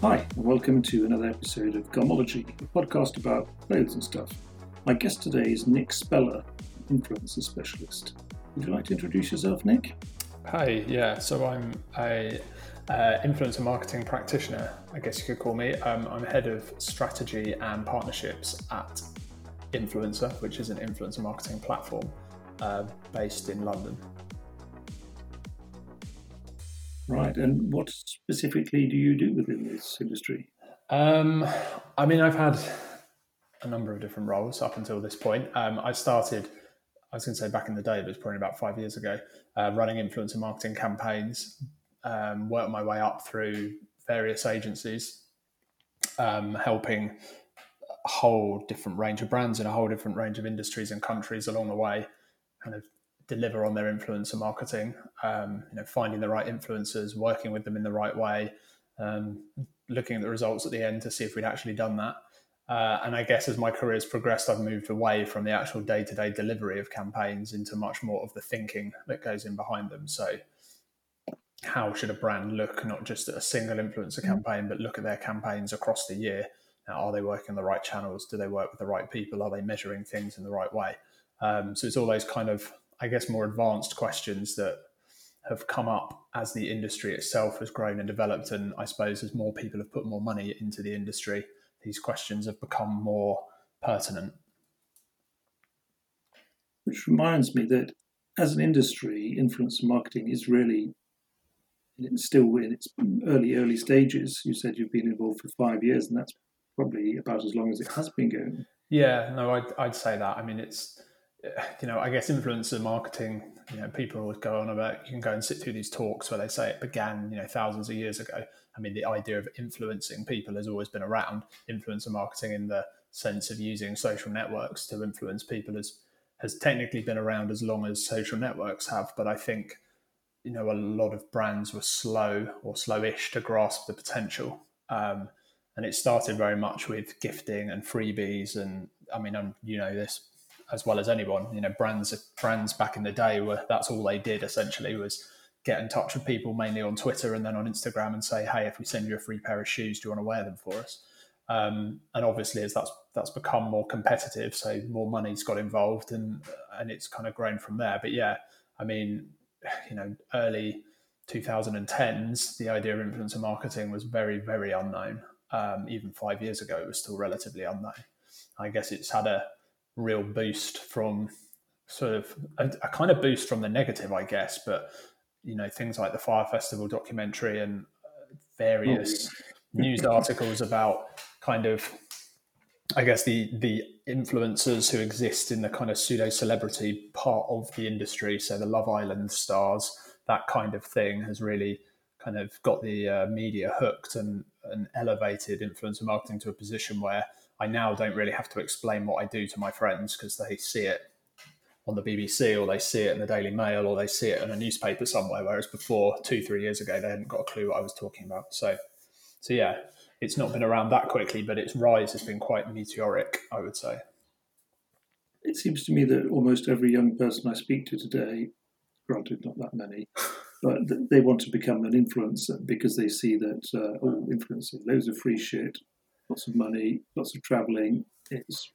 Hi, and welcome to another episode of Gomology, a podcast about clothes and stuff. My guest today is Nick Speller, influencer specialist. Would you like to introduce yourself, Nick? Hi, yeah. So I'm a uh, influencer marketing practitioner, I guess you could call me. Um, I'm head of strategy and partnerships at Influencer, which is an influencer marketing platform uh, based in London. Right, and what specifically do you do within this industry? Um, I mean, I've had a number of different roles up until this point. Um, I started, I was going to say back in the day, but it's probably about five years ago, uh, running influencer marketing campaigns, um, worked my way up through various agencies, um, helping a whole different range of brands in a whole different range of industries and countries along the way, kind of deliver on their influencer marketing. Um, you know, finding the right influencers, working with them in the right way, um, looking at the results at the end to see if we'd actually done that. Uh, and I guess as my career has progressed, I've moved away from the actual day to day delivery of campaigns into much more of the thinking that goes in behind them. So, how should a brand look, not just at a single influencer mm-hmm. campaign, but look at their campaigns across the year? Now, are they working the right channels? Do they work with the right people? Are they measuring things in the right way? Um, so, it's all those kind of I guess, more advanced questions that have come up as the industry itself has grown and developed. And I suppose as more people have put more money into the industry, these questions have become more pertinent. Which reminds me that as an industry, influencer marketing is really still in its early, early stages. You said you've been involved for five years, and that's probably about as long as it has been going. Yeah, no, I'd, I'd say that. I mean, it's you know, I guess influencer marketing, you know, people always go on about you can go and sit through these talks where they say it began, you know, thousands of years ago. I mean, the idea of influencing people has always been around. Influencer marketing in the sense of using social networks to influence people has has technically been around as long as social networks have. But I think, you know, a lot of brands were slow or slowish to grasp the potential. Um, and it started very much with gifting and freebies. And I mean, I'm, you know this as well as anyone. You know, brands brands back in the day were that's all they did essentially was get in touch with people mainly on Twitter and then on Instagram and say, hey, if we send you a free pair of shoes, do you want to wear them for us? Um, and obviously, as that's that's become more competitive, so more money's got involved, and and it's kind of grown from there. But yeah, I mean, you know, early 2010s, the idea of influencer marketing was very very unknown. Um, even five years ago, it was still relatively unknown. I guess it's had a real boost from sort of a, a, kind of boost from the negative, I guess. But you know, things like the Fyre Festival documentary and uh, various news articles about kind of, I guess the the influencers who exist in the kind of pseudo celebrity part of the industry. So the Love Island stars, that kind of thing, has really kind of got the uh, media hooked and, and elevated influencer marketing to a position where I now don't really have to explain what I do to my friends because they see it on the BBC or they see it in the Daily Mail or they see it in a newspaper somewhere. Whereas before, two, three years ago, they hadn't got a clue what I was talking about. So, so yeah, it's not been around that quickly, but its rise has been quite meteoric, I would say. It seems to me that almost every young person I speak to today, granted not that many, but they want to become an influencer because they see that uh, oh, influencer, loads of free shit, lots of money, lots of traveling. It's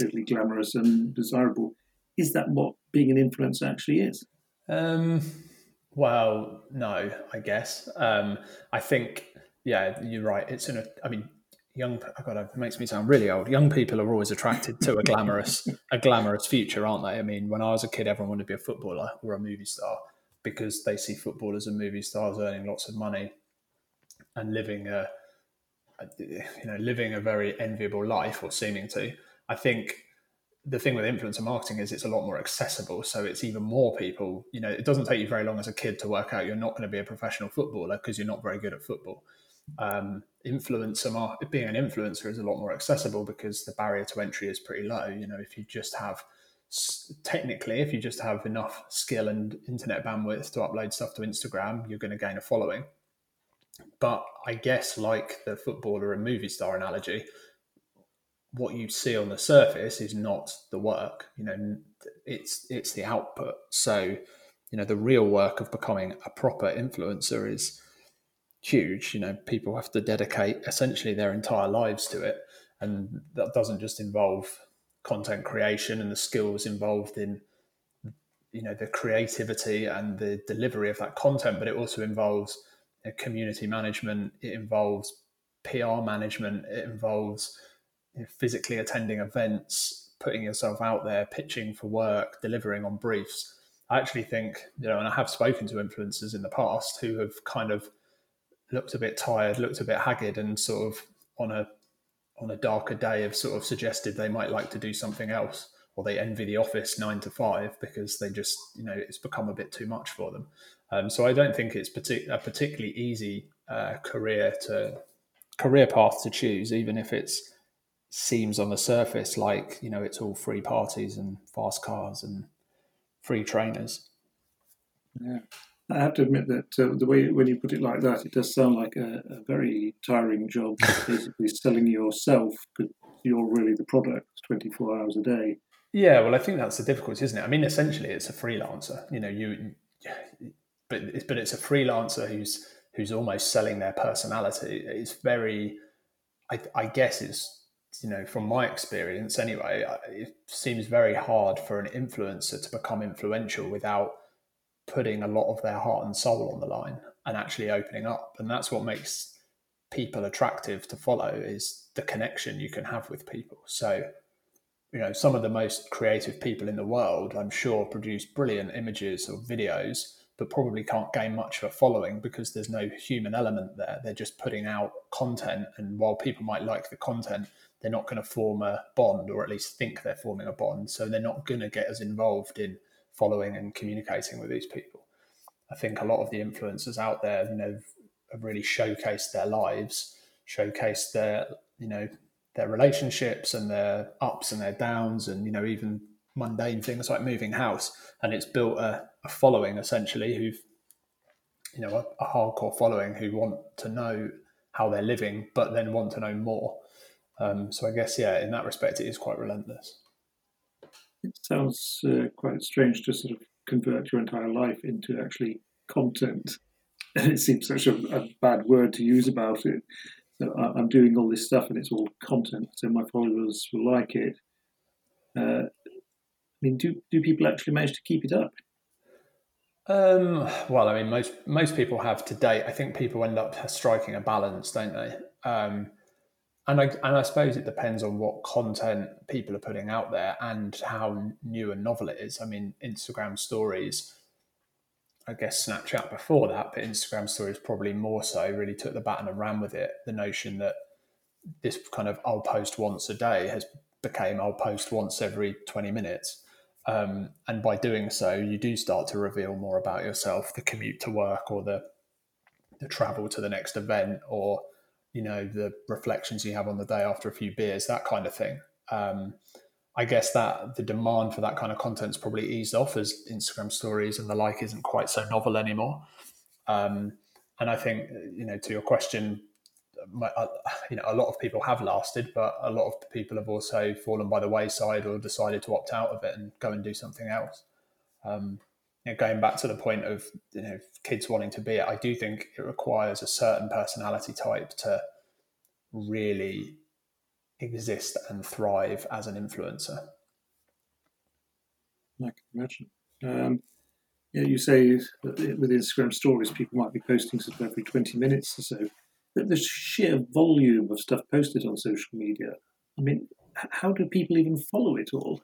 totally glamorous and desirable. Is that what being an influencer actually is? Um, well, no, I guess. Um, I think, yeah, you're right. It's in a, I mean, young, I got it makes me sound really old. Young people are always attracted to a glamorous, a glamorous future, aren't they? I mean, when I was a kid, everyone wanted to be a footballer or a movie star because they see footballers and movie stars earning lots of money and living a, you know living a very enviable life or seeming to i think the thing with influencer marketing is it's a lot more accessible. So it's even more people you know it doesn't take you very long as a kid to work out you're not going to be a professional footballer because you're not very good at football. Um, influencer being an influencer is a lot more accessible because the barrier to entry is pretty low. You know if you just have technically if you just have enough skill and internet bandwidth to upload stuff to instagram you're going to gain a following but I guess, like the footballer and movie star analogy, what you see on the surface is not the work. You know, it's it's the output. So, you know, the real work of becoming a proper influencer is huge. You know, people have to dedicate essentially their entire lives to it, and that doesn't just involve content creation and the skills involved in you know the creativity and the delivery of that content, but it also involves you know, community management. It involves PR management. It involves you know, physically attending events, putting yourself out there, pitching for work, delivering on briefs. I actually think, you know, and I have spoken to influencers in the past who have kind of looked a bit tired, looked a bit haggard, and sort of on a on a darker day have sort of suggested they might like to do something else, or they envy the office nine to five because they just, you know, it's become a bit too much for them. Um, so I don't think it's partic- a particularly easy uh, career to career path to choose, even if it seems on the surface like you know it's all free parties and fast cars and free trainers. Yeah, I have to admit that uh, the way when you put it like that, it does sound like a, a very tiring job. basically, selling yourself because you're really the product, twenty four hours a day. Yeah, well, I think that's the difficulty, isn't it? I mean, essentially, it's a freelancer. You know, you, but it's, but it's a freelancer who's who's almost selling their personality. It's very, I, I guess it's, you know, from my experience anyway, it seems very hard for an influencer to become influential without putting a lot of their heart and soul on the line and actually opening up. And that's what makes people attractive to follow is the connection you can have with people. So, you know, some of the most creative people in the world, I'm sure, produce brilliant images or videos but probably can't gain much of a following because there's no human element there. They're just putting out content, and while people might like the content, they're not going to form a bond, or at least think they're forming a bond. So they're not going to get as involved in following and communicating with these people. I think a lot of the influencers out there, you know, have really showcased their lives, showcased their, you know, their relationships and their ups and their downs, and you know, even mundane things like moving house, and it's built a, a following essentially who've you know a, a, hardcore following who want to know how they're living, but then want to know more. Um, so I guess yeah, in that respect, it is quite relentless. It sounds uh, quite strange to sort of convert your entire life into actually content. It seems such a, a bad word to use about it. So I'm doing all this stuff and it's all content, so my followers will like it. Uh, I mean, do do people actually manage to keep it up? Um, well, I mean, most most people have to date. I think people end up striking a balance, don't they? Um, and I and I suppose it depends on what content people are putting out there and how new and novel it is. I mean, Instagram stories. I guess Snapchat before that, but Instagram stories probably more so. Really took the baton and ran with it. The notion that this kind of I'll post once a day has became I'll post once every twenty minutes um, and by doing so, you do start to reveal more about yourself, the commute to work or the the travel to the next event or you know the reflections you have on the day after a few beers, that kind of thing. Um, I guess that the demand for that kind of content's probably eased off as Instagram stories and the like isn't quite so novel anymore. Um, and I think you know to your question, uh, you know, a lot of people have lasted, but a lot of people have also fallen by the wayside or decided to opt out of it and go and do something else. Um, you know, going back to the point of you know kids wanting to be it, I do think it requires a certain personality type to really exist and thrive as an influencer. I can imagine. Um, yeah, you say that with Instagram stories, people might be posting of every 20 minutes or so But the sheer volume of stuff posted on social media. I mean, how do people even follow it all?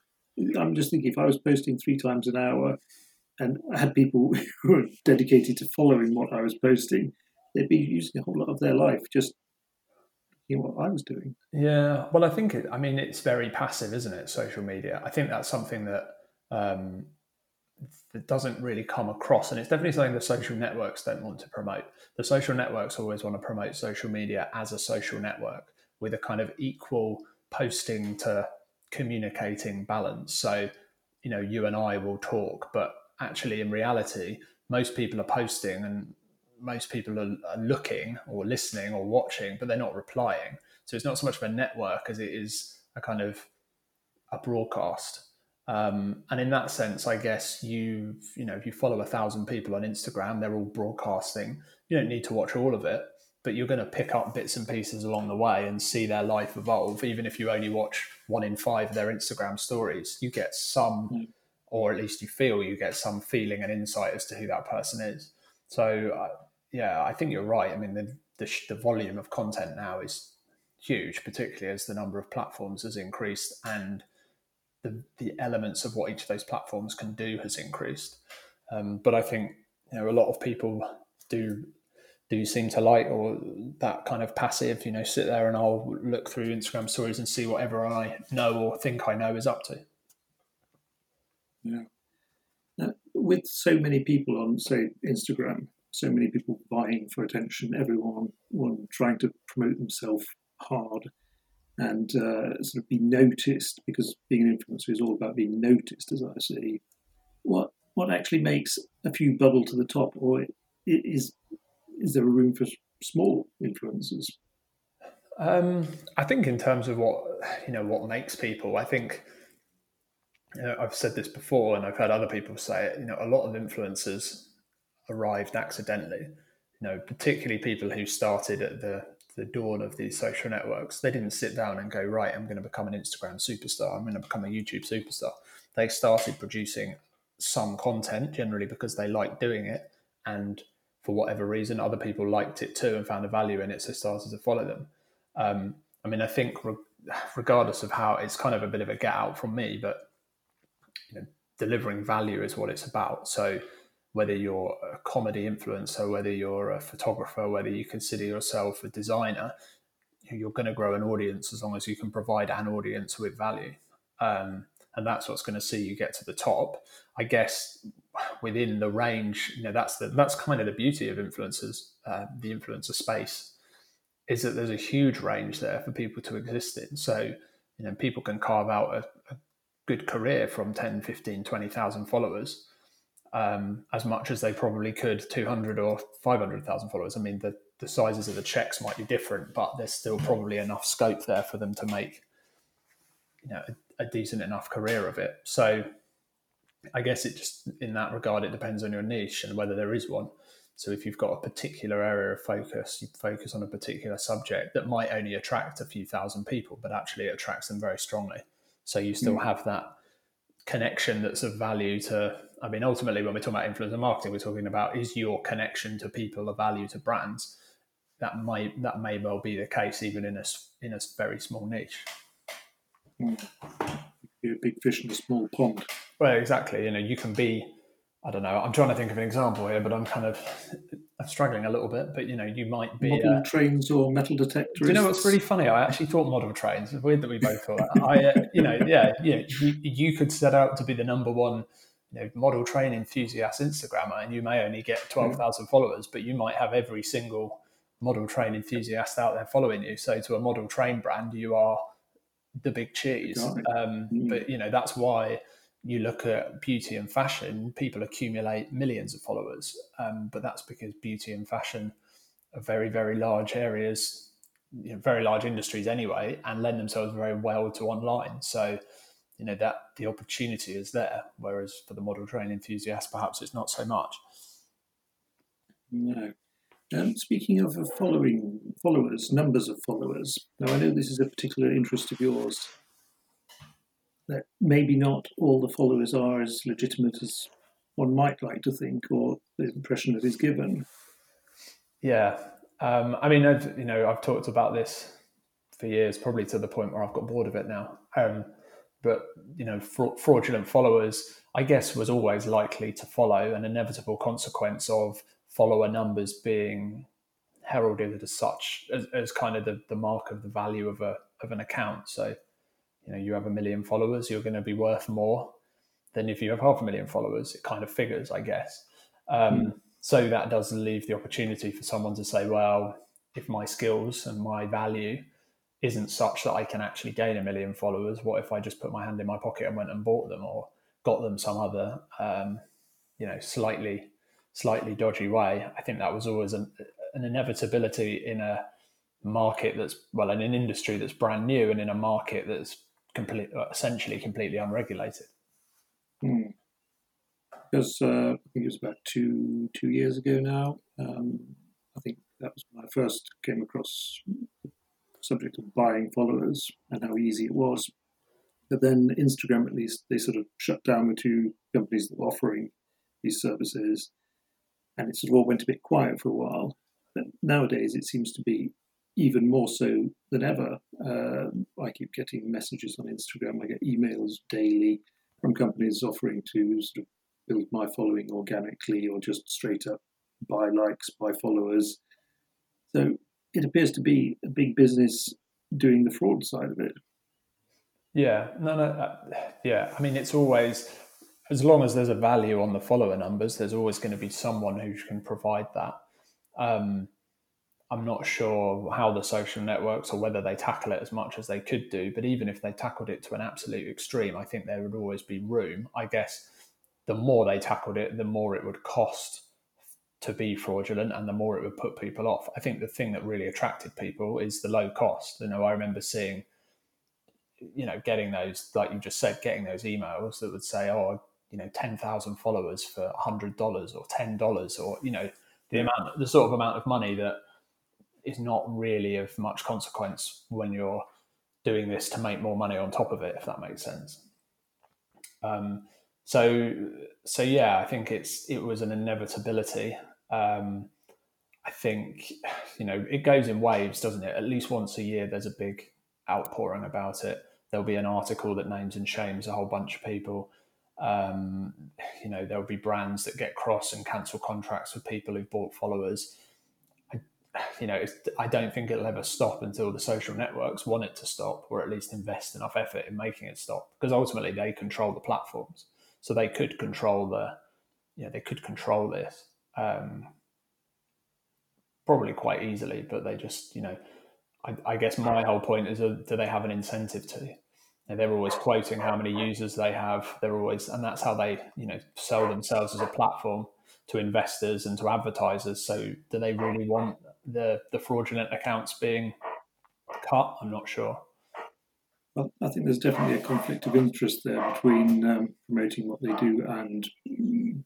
I'm just thinking if I was posting three times an hour and I had people who were dedicated to following what I was posting, they'd be using a whole lot of their life just you what I was doing. Yeah, well, I think it. I mean, it's very passive, isn't it? Social media. I think that's something that um, that doesn't really come across. And it's definitely something the social networks don't want to promote. The social networks always want to promote social media as a social network with a kind of equal posting to communicating balance. So, you know, you and I will talk, but actually, in reality, most people are posting and most people are, are looking or listening or watching, but they're not replying. So it's not so much of a network as it is a kind of a broadcast Um, and in that sense, I guess you you know if you follow a thousand people on Instagram, they're all broadcasting. You don't need to watch all of it, but you're going to pick up bits and pieces along the way and see their life evolve. Even if you only watch one in five of their Instagram stories, you get some, mm. Or at least you feel you get some feeling and insight as to who that person is. So uh, yeah, I think you're right. I mean, the, the the volume of content now is huge, particularly as the number of platforms has increased and the, the elements of what each of those platforms can do has increased. Um, but I think you know a lot of people do do seem to like or that kind of passive, you know, sit there and I'll look through Instagram stories and see whatever I know or think I know is up to. Yeah. Now, with so many people on, say, Instagram, so many people vying for attention, everyone one trying to promote themselves hard and uh, sort of be noticed because being an influencer is all about being noticed, as I see. What what actually makes a few bubble to the top, or is is there a room for small influencers? Um, I think in terms of what you know, what makes people, I think know, I've said this before, and I've heard other people say it. You know, a lot of influencers arrived accidentally. You know, particularly people who started at the the dawn of these social networks. They didn't sit down and go, right, I'm going to become an Instagram superstar. I'm going to become a YouTube superstar. They started producing some content generally because they liked doing it. And for whatever reason, other people liked it too and found a value in it. So started to follow them. Um, I mean, I think re- regardless of how it's kind of a bit of a get out from me, but you know, delivering value is what it's about. So whether you're a comedy influencer, whether you're a photographer, whether you consider yourself a designer, you're going to grow an audience as long as you can provide an audience with value. Um, and that's what's going to see you get to the top. I guess within the range, you know, that's the that's kind of the beauty of influencers, uh, the influencer space, is that there's a huge range there for people to exist in. So, you know, people can carve out a, a good career from 10, 15, 20,000 followers um, as much as they probably could 200 or 500,000 followers. I mean, the, the sizes of the checks might be different, but there's still probably enough scope there for them to make, you know, a, a decent enough career of it. So I guess it just, in that regard, it depends on your niche and whether there is one. So if you've got a particular area of focus, you focus on a particular subject that might only attract a few thousand people, but actually it attracts them very strongly. So you still mm. have that connection that's of value to I mean, ultimately, when we're talking about influencer marketing, we're talking about is your connection to people a value to brands. That might that may well be the case even in a in a very small niche. Mm. Be a big fish in a small pond. Well, exactly. You know, you can be. I don't know. I'm trying to think of an example here, but I'm kind of I'm struggling a little bit. But you know, you might be model uh, trains or metal detectors. Do you know what's really funny? I actually thought model trains. It's weird that we both thought. That. I, uh, you know, yeah, yeah. You, you could set out to be the number one you know, model train enthusiast Instagrammer, and you may only get twelve thousand followers, but you might have every single model train enthusiast out there following you. So to a model train brand, you are the big cheese. Um, mm. But you know that's why you look at beauty and fashion, people accumulate millions of followers. Um, but that's because beauty and fashion are very, very large areas, you know, very large industries anyway, and lend themselves very well to online. So you know that the opportunity is there whereas for the model train enthusiast perhaps it's not so much no um, speaking of following followers numbers of followers now i know this is a particular interest of yours that maybe not all the followers are as legitimate as one might like to think or the impression that is given. Yeah. Um, i mean I've, you know i've talked about this for years probably to the point where i've got bored of it now. Um, but you know fraudulent followers i guess was always likely to follow an inevitable consequence of follower numbers being heralded as such as, as kind of the, the mark of the value of a of an account. So you know you have a million followers you're going to be worth more than if you have half a million followers it kind of figures i guess um, mm. so that does leave the opportunity for someone to say well if my skills and my value isn't such that I can actually gain a million followers. What if I just put my hand in my pocket and went and bought them or got them some other, um, you know, slightly, slightly dodgy way? I think that was always an, an inevitability in a market that's well, in an industry that's brand new and in a market that's complete, essentially completely unregulated. Hmm. Because uh, I think it was about two two years ago now. Um, I think that was when I first came across the subject of buying followers and how easy it was. But then Instagram, at least, they sort of shut down the two companies that were offering these services, and it sort of all went a bit quiet for a while. But nowadays, it seems to be even more so than ever. Uh, I keep getting messages on Instagram. I get emails daily from companies offering to sort of build my following organically or just straight up buy likes, buy followers. So it appears to be a big business doing the fraud side of it. Yeah, no, no, uh, yeah. I mean, it's always as long as there's a value on the follower numbers, there's always going to be someone who can provide that. Um, I'm not sure how the social networks or whether they tackle it as much as they could do, but even if they tackled it to an absolute extreme, I think there would always be room. I guess the more they tackled it, the more it would cost to be fraudulent and the more it would put people off. I think the thing that really attracted people is the low cost. You know, I remember seeing, you know, getting those, like you just said, getting those emails that would say, oh, you know, 10,000 followers for $100 or $10 or, you know, the amount, the sort of amount of money that is not really of much consequence when you're doing this to make more money on top of it, if that makes sense. Um, so, so yeah, I think it's it was an inevitability. Um, I think you know it goes in waves, doesn't it? At least once a year, there's a big outpouring about it. There'll be an article that names and shames a whole bunch of people. Um, you know, there'll be brands that get cross and cancel contracts with people who've bought followers. You know, I don't think it'll ever stop until the social networks want it to stop, or at least invest enough effort in making it stop, because ultimately they control the platforms, so they could control the, you know, they could control this um, probably quite easily, but they just, you know, I, I guess my whole point is, uh, do they have an incentive to? they're always quoting how many users they have. They're always, and that's how they, you know, sell themselves as a platform to investors and to advertisers. So, do they really want the the fraudulent accounts being cut? I'm not sure. Well, I think there's definitely a conflict of interest there between um, promoting what they do and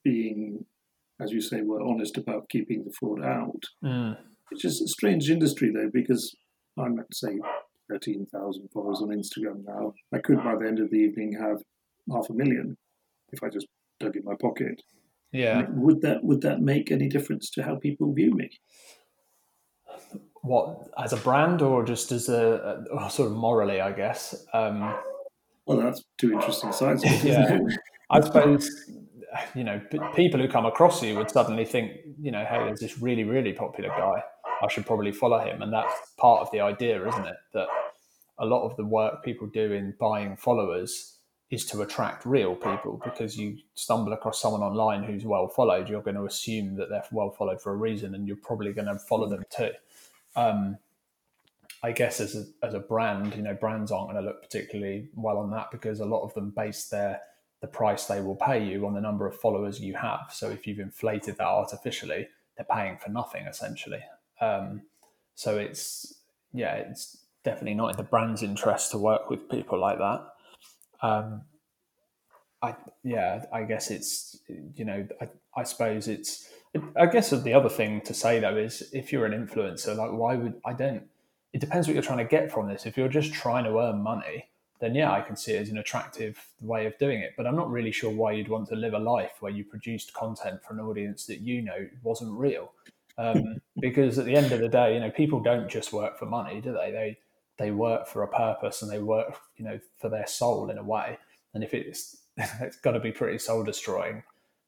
being, as you say, we're honest about keeping the fraud out. Mm. It's just a strange industry, though, because I'm, at say, 13,000 followers on Instagram now. I could, by the end of the evening, have half a million if I just dug in my pocket. Yeah. would that would that make any difference to how people view me? What as a brand or just as a, a sort of morally, I guess. Um, well, that's two interesting sides. yeah, I suppose you know people who come across you would suddenly think, you know, hey, there's this really really popular guy. I should probably follow him, and that's part of the idea, isn't it? That a lot of the work people do in buying followers is to attract real people because you stumble across someone online who's well followed, you're going to assume that they're well followed for a reason and you're probably going to follow them too. Um, I guess as a, as a brand, you know, brands aren't going to look particularly well on that because a lot of them base their the price they will pay you on the number of followers you have. So if you've inflated that artificially, they're paying for nothing essentially. Um, so it's yeah, it's definitely not in the brand's interest to work with people like that. Um, I yeah, I guess it's you know I, I suppose it's I guess the other thing to say though is if you're an influencer, like why would I don't? It depends what you're trying to get from this. If you're just trying to earn money, then yeah, I can see it as an attractive way of doing it. But I'm not really sure why you'd want to live a life where you produced content for an audience that you know wasn't real. Um, because at the end of the day, you know, people don't just work for money, do they? They they work for a purpose and they work, you know, for their soul in a way. And if it's it's got to be pretty soul destroying,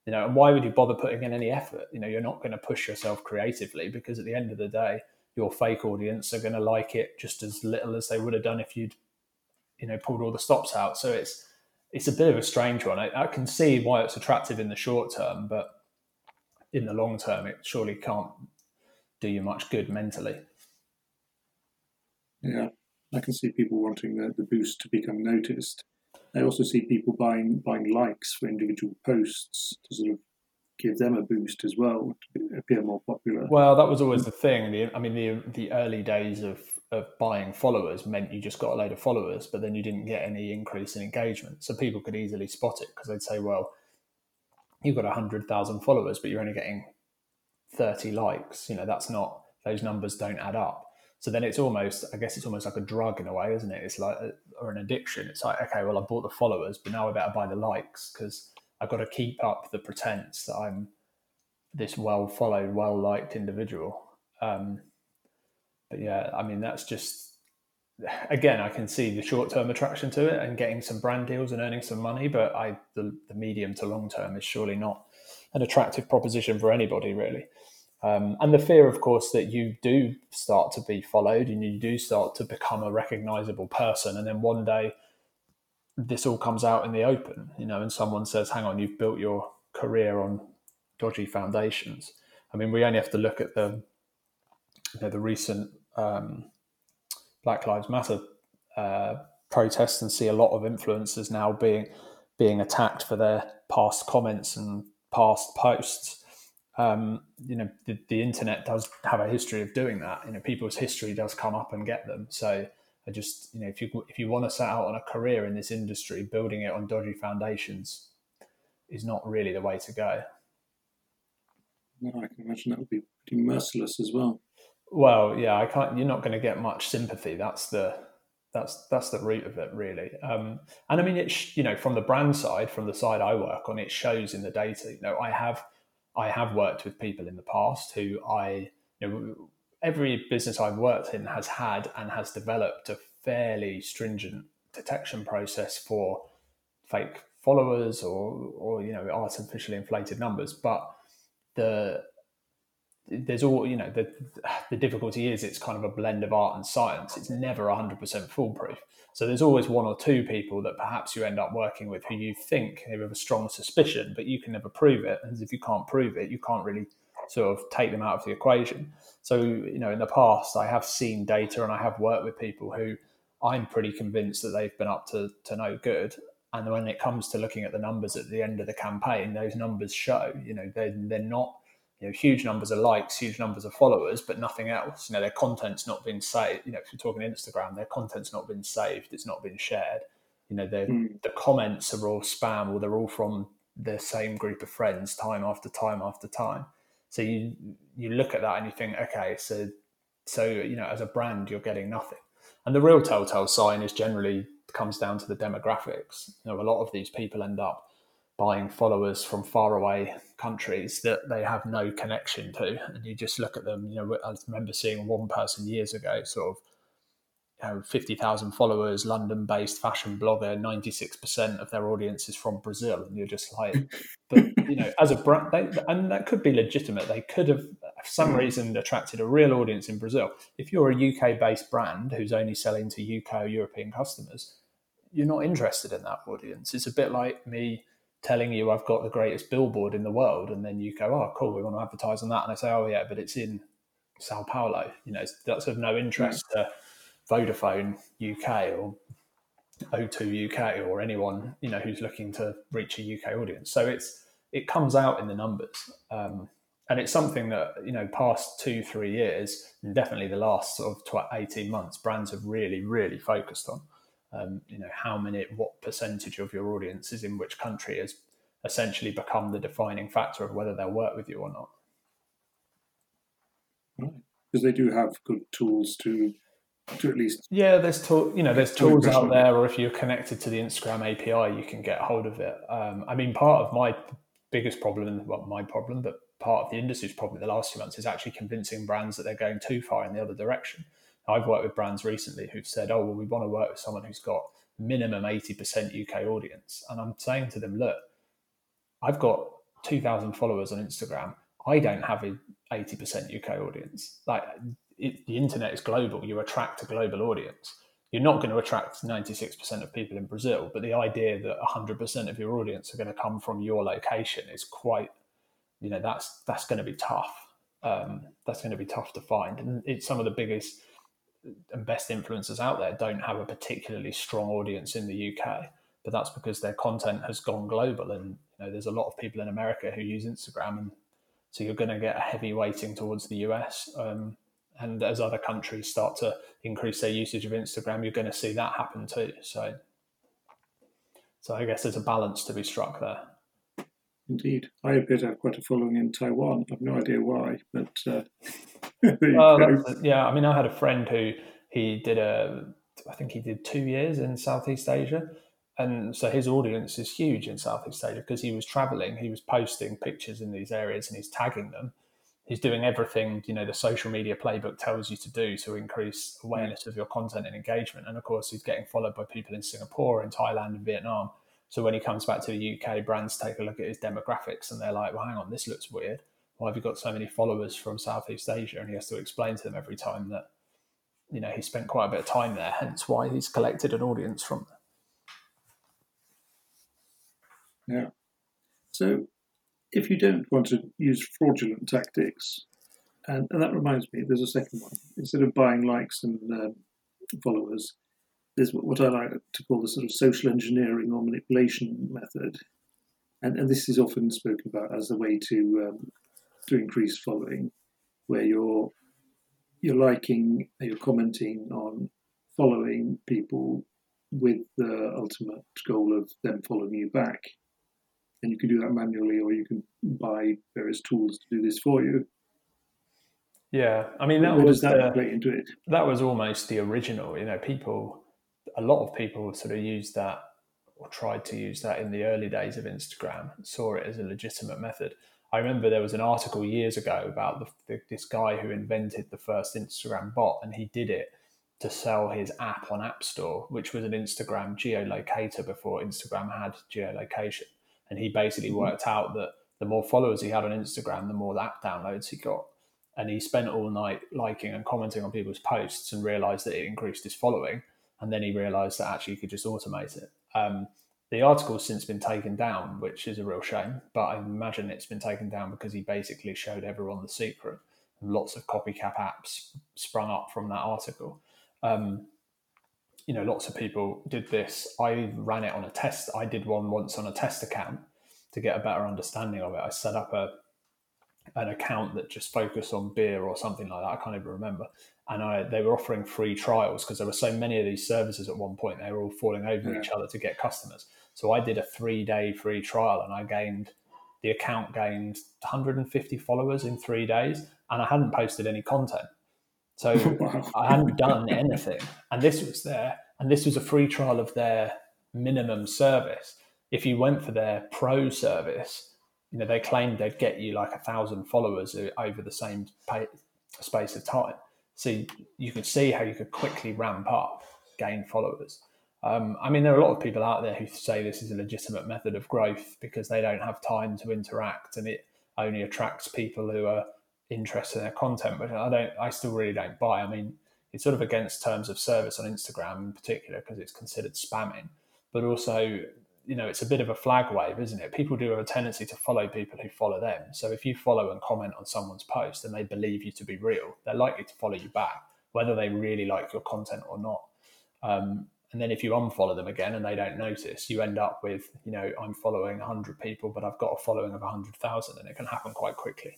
you know. And why would you bother putting in any effort? You know, you're not going to push yourself creatively because at the end of the day, your fake audience are going to like it just as little as they would have done if you'd, you know, pulled all the stops out. So it's it's a bit of a strange one. I, I can see why it's attractive in the short term, but in the long term, it surely can't do you much good mentally. Yeah, I can see people wanting the, the boost to become noticed. I also see people buying buying likes for individual posts to sort of give them a boost as well to appear more popular. Well, that was always the thing. The, I mean, the the early days of of buying followers meant you just got a load of followers, but then you didn't get any increase in engagement. So people could easily spot it because they'd say, well, you've got 100,000 followers, but you're only getting 30 likes. You know, that's not, those numbers don't add up. So then it's almost, I guess it's almost like a drug in a way, isn't it? It's like, a, or an addiction. It's like, okay, well, I bought the followers, but now I better buy the likes because I've got to keep up the pretense that I'm this well followed, well liked individual. Um, but yeah, I mean, that's just again, I can see the short term attraction to it and getting some brand deals and earning some money, but I the, the medium to long term is surely not an attractive proposition for anybody really. Um, and the fear, of course, that you do start to be followed and you do start to become a recognizable person, and then one day this all comes out in the open, you know, and someone says, "Hang on, you've built your career on dodgy foundations." I mean, we only have to look at the you know, the recent um, Black Lives Matter uh, protests and see a lot of influencers now being being attacked for their past comments and past posts. Um, you know, the, the, internet does have a history of doing that. You know, people's history does come up and get them. So I just, you know, if you if you want to set out on a career in this industry, building it on dodgy foundations is not really the way to go. No, I can imagine that would be pretty merciless as well. Well, yeah, I can't. You're not going to get much sympathy. That's the that's that's the root of it, really. Um, and I mean, it's you know, from the brand side, from the side I work on, it shows in the data. You know, I have I have worked with people in the past who I you know every business I've worked in has had and has developed a fairly stringent detection process for fake followers or or you know artificially inflated numbers, but the there's all you know the the difficulty is it's kind of a blend of art and science. It's never 100% foolproof. So there's always one or two people that perhaps you end up working with who you think have a strong suspicion but you can never prove it. And if you can't prove it you can't really sort of take them out of the equation. So you know in the past i have seen data and i have worked with people who i'm pretty convinced that they've been up to, to no good. And when it comes to looking at the numbers at the end of the campaign those numbers show you know they're, they're not you know, huge numbers of likes, huge numbers of followers, but nothing else. You know, their content's not been saved. You know, if you're talking Instagram, their content's not been saved. It's not been shared. You know, mm. the comments are all spam, or they're all from the same group of friends, time after time after time. So you you look at that and you think, okay, so so you know, as a brand, you're getting nothing. And the real telltale sign is generally comes down to the demographics. You know, a lot of these people end up buying followers from faraway countries that they have no connection to. And you just look at them, you know, I remember seeing one person years ago, sort of, you know, 50,000 followers, London based fashion blogger, 96% of their audience is from Brazil. And you're just like, but, you know, as a brand, they, and that could be legitimate. They could have, for some hmm. reason, attracted a real audience in Brazil. If you're a UK based brand who's only selling to UK or European customers, you're not interested in that audience. It's a bit like me telling you I've got the greatest billboard in the world, and then you go, "Oh, cool, we want to advertise on that," and I say, "Oh, yeah, but it's in Sao Paulo." You know, that's of no interest to Vodafone UK or O2 UK or anyone you know who's looking to reach a UK audience. So it's it comes out in the numbers, um, and it's something that you know, past two three years, and definitely the last sort of eighteen months, brands have really really focused on um, you know how many what percentage of your audience is in which country has essentially become the defining factor of whether they'll work with you or not. Right. Because they do have good tools to to at least yeah there's tool you know there's tools out there or if you're connected to the instagram api you can get hold of it. Um, i mean part of my biggest problem well my problem but part of the industry's problem the last few months is actually convincing brands that they're going too far in the other direction I've worked with brands recently who've said, "Oh, well, we want to work with someone who's got minimum eighty percent UK audience," and I'm saying to them, "Look, I've got two thousand followers on Instagram. I don't have an eighty percent UK audience. Like it, the internet is global. You attract a global audience." You're not going to attract 96% of people in Brazil, but the idea that 100% of your audience are going to come from your location is quite, you know, that's that's going to be tough. Um, that's going to be tough to find, and it's some of the biggest and best influencers out there don't have a particularly strong audience in the UK. but that's because their content has gone global, and you know, there's a lot of people in America who use Instagram, and so you're going to get a heavy weighting towards the US. Um, and as other countries start to increase their usage of Instagram, you're going to see that happen too. So, so I guess there's a balance to be struck there. Indeed, I have quite a following in Taiwan. I've no idea why, but uh, well, oh, yeah. I mean, I had a friend who he did a, I think he did two years in Southeast Asia, and so his audience is huge in Southeast Asia because he was traveling, he was posting pictures in these areas, and he's tagging them. He's doing everything you know the social media playbook tells you to do to increase awareness of your content and engagement. And of course, he's getting followed by people in Singapore, and Thailand, and Vietnam so when he comes back to the UK, brands take a look at his demographics and they're like, well, hang on, this looks weird. Why have you got so many followers from Southeast Asia? And he has to explain to them every time that, you know, he spent quite a bit of time there, hence why he's collected an audience from there. Yeah. So if you don't want to use fraudulent tactics, and, and that reminds me, there's a second one. Instead of buying likes and um, followers, there's what I like to call the sort of social engineering or manipulation method, and, and this is often spoken about as a way to um, to increase following, where you're you're liking, you're commenting on following people with the ultimate goal of them following you back, and you can do that manually, or you can buy various tools to do this for you. Yeah, I mean that Where was that the, play into it? that was almost the original. You know, people a lot of people sort of used that or tried to use that in the early days of Instagram, saw it as a legitimate method. I remember there was an article years ago about the, the, this guy who invented the first Instagram bot, and he did it to sell his app on App Store, which was an Instagram geolocator before Instagram had geolocation. And he basically mm-hmm. worked out that the more followers he had on Instagram, the more app downloads he got. And he spent all night liking and commenting on people's posts and realized that it increased his following and then he realised that actually he could just automate it. Um, the article's since been taken down, which is a real shame. But I imagine it's been taken down because he basically showed everyone the secret. And lots of copycat apps sprung up from that article. Um, you know, lots of people did this. I ran it on a test. I did one once on a test account to get a better understanding of it. I set up a an account that just focused on beer or something like that. I can't even remember and I, they were offering free trials because there were so many of these services at one point. They were all falling over yeah. each other to get customers. So I did a three day free trial, and I gained the account gained 150 followers in three days, and I hadn't posted any content. So wow. I hadn't done anything, and this was there, and this was a free trial of their minimum service. If you went for their pro service, you know they claimed they'd get you like a thousand followers over the same pay, space of time so you could see how you could quickly ramp up, gain followers. Um, I mean, there are a lot of people out there who say this is a legitimate method of growth because they don't have time to interact and it only attracts people who are interested in their content. But I don't, I still really don't buy. I mean, it's sort of against terms of service on Instagram in particular because it's considered spamming, but also you know, it's a bit of a flag wave, isn't it? People do have a tendency to follow people who follow them. So if you follow and comment on someone's post and they believe you to be real, they're likely to follow you back, whether they really like your content or not. Um, and then if you unfollow them again and they don't notice, you end up with, you know, I'm following 100 people, but I've got a following of 100,000, and it can happen quite quickly.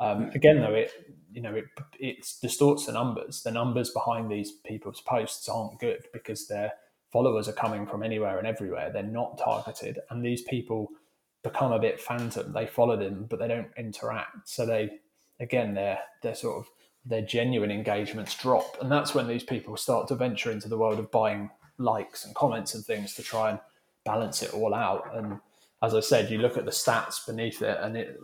Um, again, though, it you know it, it distorts the numbers. The numbers behind these people's posts aren't good because they're followers are coming from anywhere and everywhere. They're not targeted, and these people become a bit phantom. They follow them, but they don't interact. So they, again, their their sort of their genuine engagements drop, and that's when these people start to venture into the world of buying likes and comments and things to try and balance it all out. And as I said, you look at the stats beneath it, and it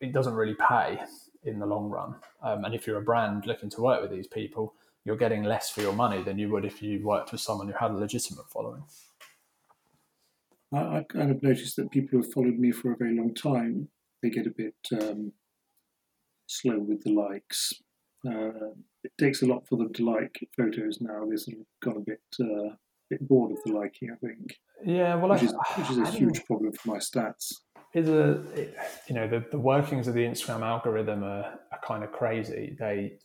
it doesn't really pay in the long run. Um, and if you're a brand looking to work with these people, you're getting less for your money than you would if you worked with someone who had a legitimate following. I, kind of noticed that people who have followed me for a very long time, they get a bit um, slow with the likes. Uh, it takes a lot for them to like photos now. They've got a bit uh, bit bored of the liking, I think. Yeah, well, which, I, is, which is a huge problem for my stats. Is a you know the, the workings of the Instagram algorithm are, are kind of crazy. They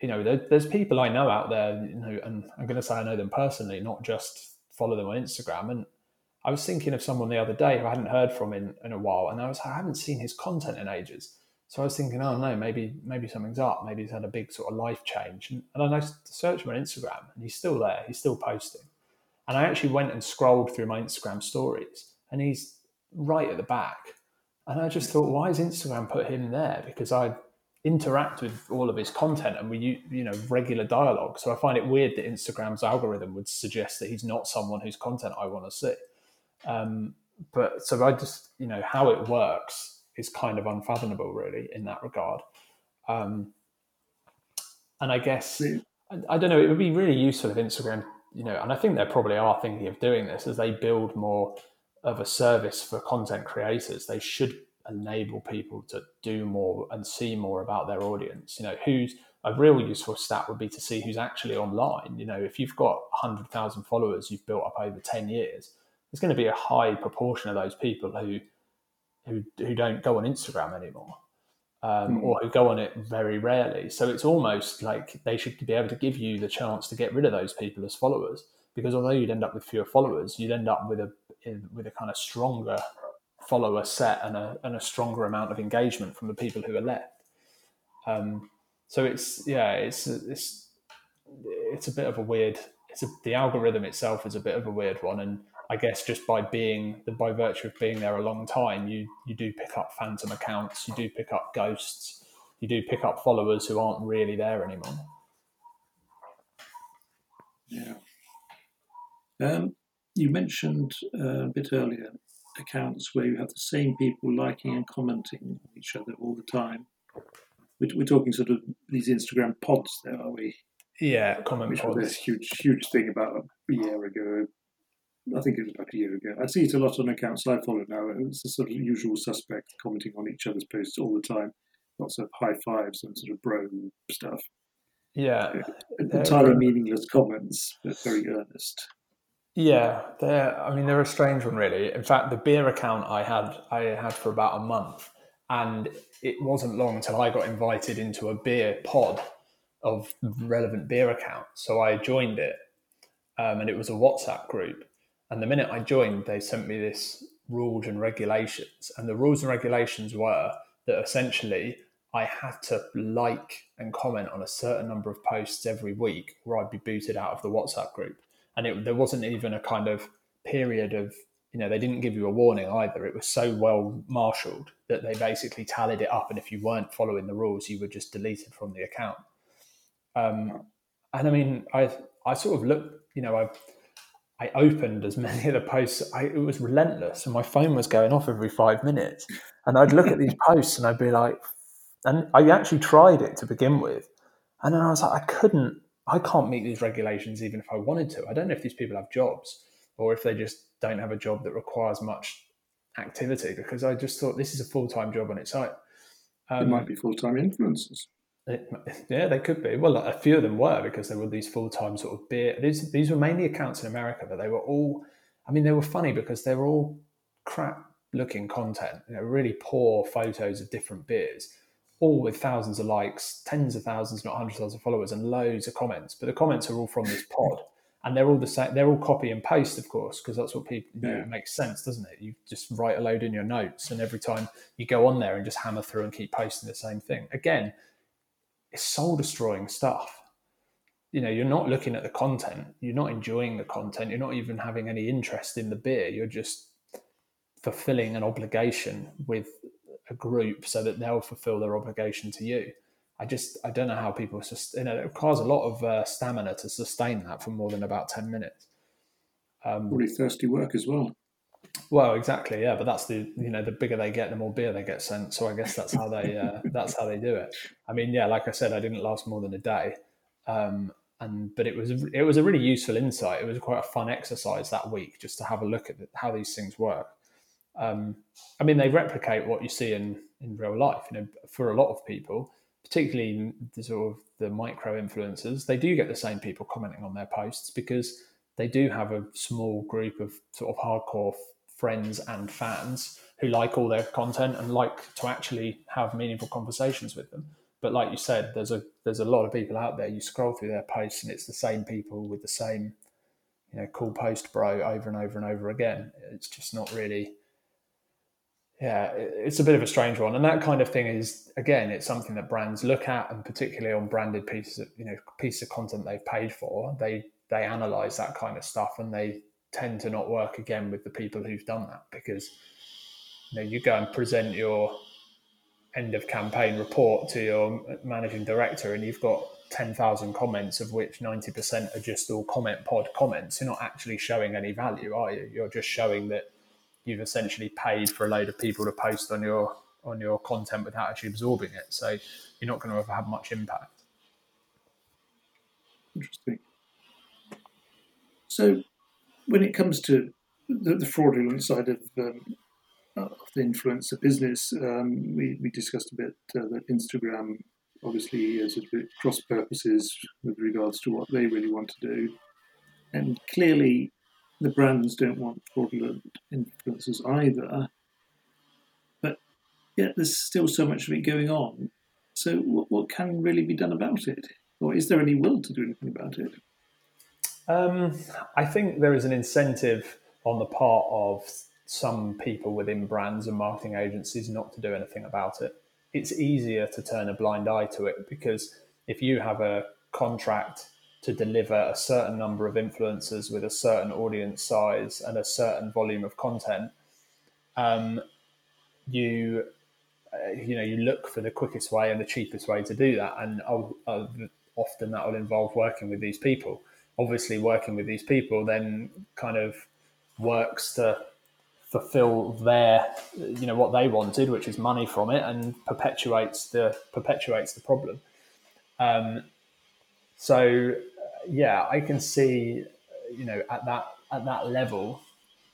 you know, there, there's people I know out there, you know, and I'm going to say I know them personally, not just follow them on Instagram. And I was thinking of someone the other day who I hadn't heard from in, in a while, and I was I haven't seen his content in ages. So I was thinking, oh no, maybe maybe something's up. Maybe he's had a big sort of life change. And, and I searched him on Instagram, and he's still there. He's still posting. And I actually went and scrolled through my Instagram stories, and he's right at the back. And I just thought, why has Instagram put him there? Because I interact with all of his content and we you know regular dialogue so i find it weird that instagram's algorithm would suggest that he's not someone whose content i want to see um, but so i just you know how it works is kind of unfathomable really in that regard um, and i guess I, I don't know it would be really useful if instagram you know and i think they probably are thinking of doing this as they build more of a service for content creators they should enable people to do more and see more about their audience. You know, who's a real useful stat would be to see who's actually online. You know, if you've got 100,000 followers you've built up over 10 years, there's going to be a high proportion of those people who who, who don't go on Instagram anymore. Um, mm. or who go on it very rarely. So it's almost like they should be able to give you the chance to get rid of those people as followers, because although you'd end up with fewer followers, you'd end up with a with a kind of stronger follower set and a, and a stronger amount of engagement from the people who are left. Um, so it's yeah, it's it's it's a bit of a weird. It's a, the algorithm itself is a bit of a weird one, and I guess just by being by virtue of being there a long time, you you do pick up phantom accounts, you do pick up ghosts, you do pick up followers who aren't really there anymore. Yeah. Um, you mentioned uh, a bit earlier accounts where you have the same people liking and commenting on each other all the time. We're, we're talking sort of these Instagram pods there, are we? Yeah, comment Which pods. was this huge, huge thing about a year ago. I think it was about a year ago. I see it a lot on accounts I follow now. It's the sort of usual suspect commenting on each other's posts all the time. Lots of high fives and sort of bro stuff. Yeah. Entirely meaningless comments, but very earnest. Yeah, they're. I mean, they're a strange one, really. In fact, the beer account I had, I had for about a month, and it wasn't long until I got invited into a beer pod of relevant beer accounts. So I joined it, um, and it was a WhatsApp group. And the minute I joined, they sent me this rules and regulations, and the rules and regulations were that essentially I had to like and comment on a certain number of posts every week, or I'd be booted out of the WhatsApp group. And it, there wasn't even a kind of period of you know they didn't give you a warning either. It was so well marshaled that they basically tallied it up. And if you weren't following the rules you were just deleted from the account. Um, and i mean i i sort of looked you know i i opened as many of the posts I, it was relentless and my phone was going off every five minutes and i'd look at these posts and i'd be like and i actually tried it to begin with and then i was like i couldn't I can't meet these regulations even if I wanted to. I don't know if these people have jobs or if they just don't have a job that requires much activity because I just thought this is a full time job on its own. Um, it might be full time influencers. It, yeah, they could be. Well, a few of them were because they were these full time sort of beer. These these were mainly accounts in America, but they were all. I mean, they were funny because they were all crap looking content. You know, really poor photos of different beers all with thousands of likes, tens of thousands, not hundreds of thousands of followers, and loads of comments. But the comments are all from this pod, and they're all the same. They're all copy and paste, of course, because that's what people. You know, it makes sense, doesn't it? You just write a load in your notes, and every time you go on there and just hammer through and keep posting the same thing. Again, it's soul destroying stuff. You know, you're not looking at the content. You're not enjoying the content. You're not even having any interest in the beer. You're just fulfilling an obligation with a group so that they'll fulfill their obligation to you. I just I don't know how people sustain. You know, it requires a lot of uh, stamina to sustain that for more than about ten minutes. Um, thirsty work as well. Well, exactly, yeah. But that's the you know the bigger they get, the more beer they get sent. So I guess that's how they uh, that's how they do it. I mean, yeah, like I said, I didn't last more than a day, um, and but it was it was a really useful insight. It was quite a fun exercise that week just to have a look at how these things work um, I mean, they replicate what you see in in real life. You know, for a lot of people, particularly the sort of the micro influencers, they do get the same people commenting on their posts because they do have a small group of sort of hardcore friends and fans who like all their content and like to actually have meaningful conversations with them. But like you said, there's a there's a lot of people out there. You scroll through their posts and it's the same people with the same you know, cool post, bro, over and over and over again. It's just not really. Yeah, it's a bit of a strange one, and that kind of thing is again, it's something that brands look at, and particularly on branded pieces of you know piece of content they've paid for, they they analyze that kind of stuff, and they tend to not work again with the people who've done that because you know you go and present your end of campaign report to your managing director, and you've got 10,000 comments, of which 90% are just all comment pod comments, you're not actually showing any value, are you? You're just showing that you've essentially paid for a load of people to post on your on your content without actually absorbing it. So you're not going to have much impact. Interesting. So when it comes to the, the fraudulent side of, um, of the influencer business, um, we, we discussed a bit uh, that Instagram obviously has a bit cross purposes with regards to what they really want to do. And clearly, the brands don't want fraudulent influencers either. But yet, there's still so much of it going on. So, what, what can really be done about it? Or is there any will to do anything about it? Um, I think there is an incentive on the part of some people within brands and marketing agencies not to do anything about it it's easier to turn a blind eye to it because if you have a contract to deliver a certain number of influencers with a certain audience size and a certain volume of content, um, you uh, you know you look for the quickest way and the cheapest way to do that, and uh, often that will involve working with these people. Obviously, working with these people then kind of works to fulfill their you know what they wanted which is money from it and perpetuates the perpetuates the problem. Um, so yeah i can see you know at that at that level